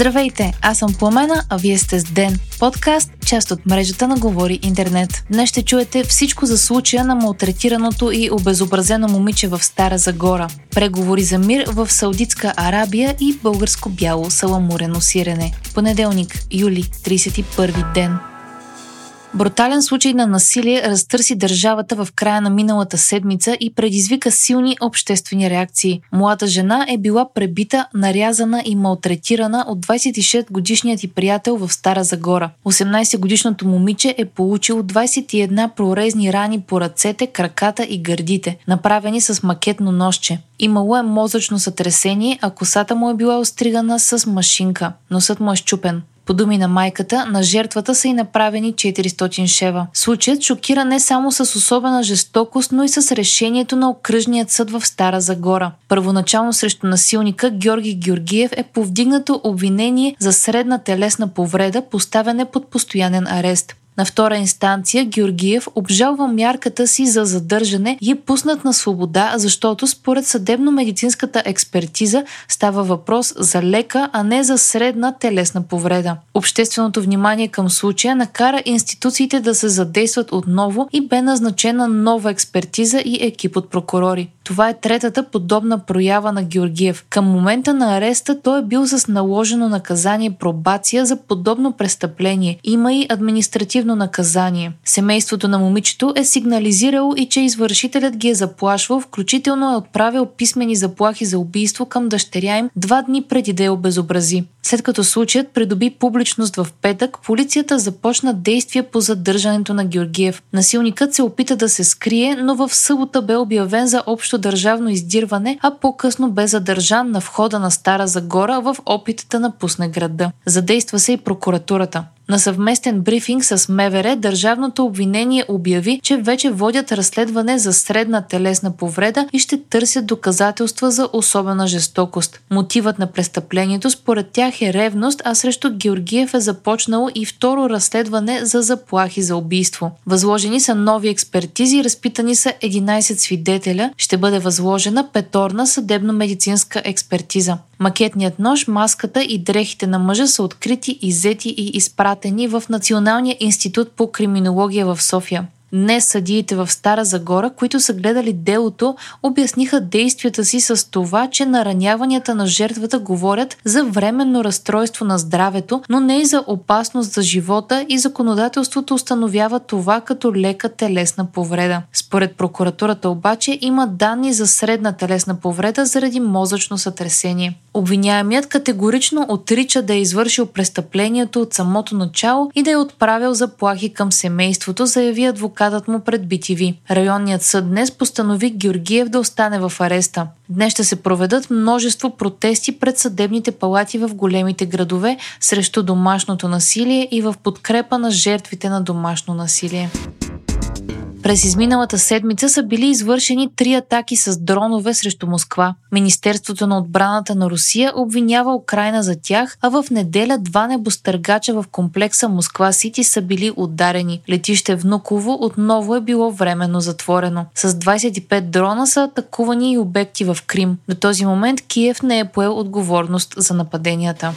Здравейте, аз съм Пламена, а вие сте с Ден, подкаст, част от мрежата на Говори Интернет. Днес ще чуете всичко за случая на малтретираното и обезобразено момиче в Стара Загора, преговори за мир в Саудитска Арабия и българско бяло саламурено сирене. Понеделник, юли, 31 ден. Брутален случай на насилие разтърси държавата в края на миналата седмица и предизвика силни обществени реакции. Млада жена е била пребита, нарязана и малтретирана от 26-годишният ти приятел в Стара Загора. 18-годишното момиче е получило 21 прорезни рани по ръцете, краката и гърдите, направени с макетно нощче. Имало е мозъчно сътресение, а косата му е била остригана с машинка. Носът му е щупен. По думи на майката, на жертвата са и направени 400 шева. Случаят шокира не само с особена жестокост, но и с решението на окръжният съд в Стара Загора. Първоначално срещу насилника Георги Георгиев е повдигнато обвинение за средна телесна повреда, поставяне под постоянен арест. На втора инстанция Георгиев обжалва мярката си за задържане и е пуснат на свобода, защото според съдебно-медицинската експертиза става въпрос за лека, а не за средна телесна повреда. Общественото внимание към случая накара институциите да се задействат отново и бе назначена нова експертиза и екип от прокурори. Това е третата подобна проява на Георгиев. Към момента на ареста той е бил с наложено наказание пробация за подобно престъпление. Има и административно наказание. Семейството на момичето е сигнализирало и че извършителят ги е заплашвал, включително е отправил писмени заплахи за убийство към дъщеря им два дни преди да я обезобрази. След като случаят придоби публичност в петък, полицията започна действия по задържането на Георгиев. Насилникът се опита да се скрие, но в събота бе обявен за общо държавно издирване, а по-късно бе задържан на входа на Стара Загора в опитата да напусне града. Задейства се и прокуратурата. На съвместен брифинг с МВР държавното обвинение обяви, че вече водят разследване за средна телесна повреда и ще търсят доказателства за особена жестокост. Мотивът на престъплението според тях е ревност, а срещу Георгиев е започнало и второ разследване за заплахи за убийство. Възложени са нови експертизи, разпитани са 11 свидетеля, ще бъде възложена петорна съдебно-медицинска експертиза. Макетният нож, маската и дрехите на мъжа са открити, иззети и изпратени в Националния институт по криминология в София. Днес съдиите в Стара Загора, които са гледали делото, обясниха действията си с това, че нараняванията на жертвата говорят за временно разстройство на здравето, но не и за опасност за живота и законодателството установява това като лека телесна повреда. Според прокуратурата обаче има данни за средна телесна повреда заради мозъчно сътресение. Обвиняемият категорично отрича да е извършил престъплението от самото начало и да е отправил заплахи към семейството, заяви адвокатът му пред BTV. Районният съд днес постанови Георгиев да остане в ареста. Днес ще се проведат множество протести пред съдебните палати в големите градове срещу домашното насилие и в подкрепа на жертвите на домашно насилие. През изминалата седмица са били извършени три атаки с дронове срещу Москва. Министерството на отбраната на Русия обвинява Украина за тях, а в неделя два небостъргача в комплекса Москва Сити са били ударени. Летище Внуково отново е било временно затворено. С 25 дрона са атакувани и обекти в Крим. До този момент Киев не е поел отговорност за нападенията.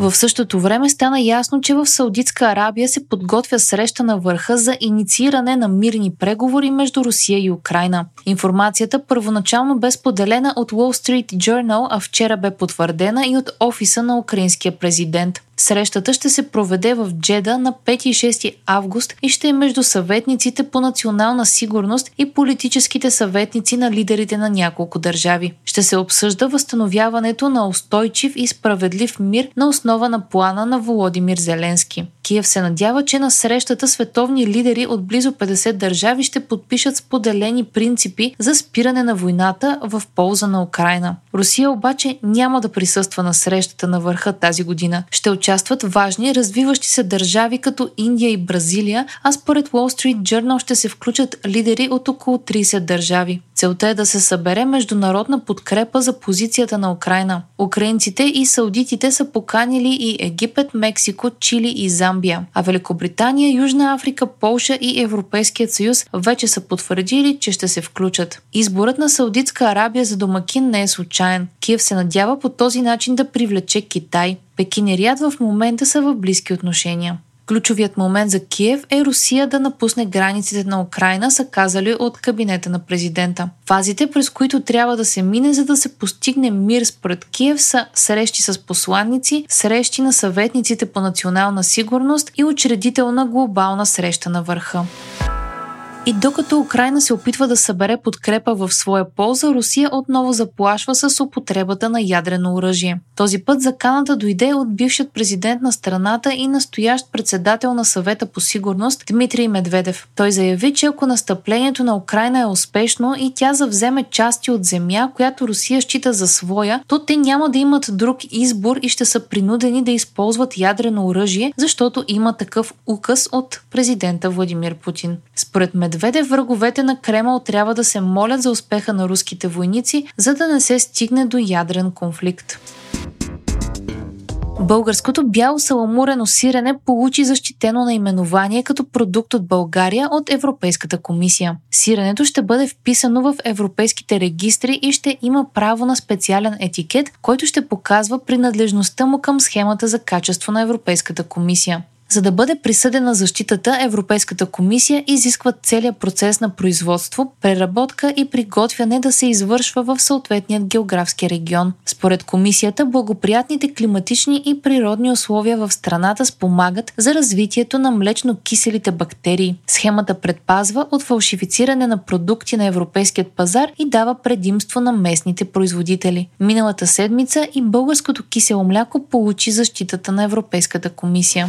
В същото време стана ясно, че в Саудитска Арабия се подготвя среща на върха за иницииране на мирни преговори между Русия и Украина. Информацията първоначално бе споделена от Wall Street Journal, а вчера бе потвърдена и от офиса на украинския президент. Срещата ще се проведе в Джеда на 5 и 6 август и ще е между съветниците по национална сигурност и политическите съветници на лидерите на няколко държави. Ще се обсъжда възстановяването на устойчив и справедлив мир на основа на плана на Володимир Зеленски. Киев се надява, че на срещата световни лидери от близо 50 държави ще подпишат споделени принципи за спиране на войната в полза на Украина. Русия обаче няма да присъства на срещата на върха тази година. Ще участват важни развиващи се държави като Индия и Бразилия, а според Wall Street Journal ще се включат лидери от около 30 държави. Целта е да се събере международна подкрепа за позицията на Украина. Украинците и саудитите са поканили и Египет, Мексико, Чили и Замбия а Великобритания, Южна Африка, Полша и Европейският съюз вече са потвърдили, че ще се включат. Изборът на Саудитска Арабия за домакин не е случайен. Киев се надява по този начин да привлече Китай. Пекин и Ряд в момента са в близки отношения. Ключовият момент за Киев е Русия да напусне границите на Украина, са казали от кабинета на президента. Фазите, през които трябва да се мине, за да се постигне мир според Киев са срещи с посланници, срещи на съветниците по национална сигурност и учредителна глобална среща на върха. И докато Украина се опитва да събере подкрепа в своя полза, Русия отново заплашва с употребата на ядрено оръжие. Този път заканата дойде от бившият президент на страната и настоящ председател на съвета по сигурност Дмитрий Медведев. Той заяви, че ако настъплението на Украина е успешно и тя завземе части от земя, която Русия счита за своя, то те няма да имат друг избор и ще са принудени да използват ядрено оръжие, защото има такъв указ от президента Владимир Путин. Според Медведев, враговете на Кремъл трябва да се молят за успеха на руските войници, за да не се стигне до ядрен конфликт. Българското бяло саламурено сирене получи защитено наименование като продукт от България от Европейската комисия. Сиренето ще бъде вписано в европейските регистри и ще има право на специален етикет, който ще показва принадлежността му към схемата за качество на Европейската комисия. За да бъде присъдена защитата, Европейската комисия изисква целият процес на производство, преработка и приготвяне да се извършва в съответният географски регион. Според комисията, благоприятните климатични и природни условия в страната спомагат за развитието на млечно-киселите бактерии. Схемата предпазва от фалшифициране на продукти на европейският пазар и дава предимство на местните производители. Миналата седмица и българското кисело мляко получи защитата на Европейската комисия.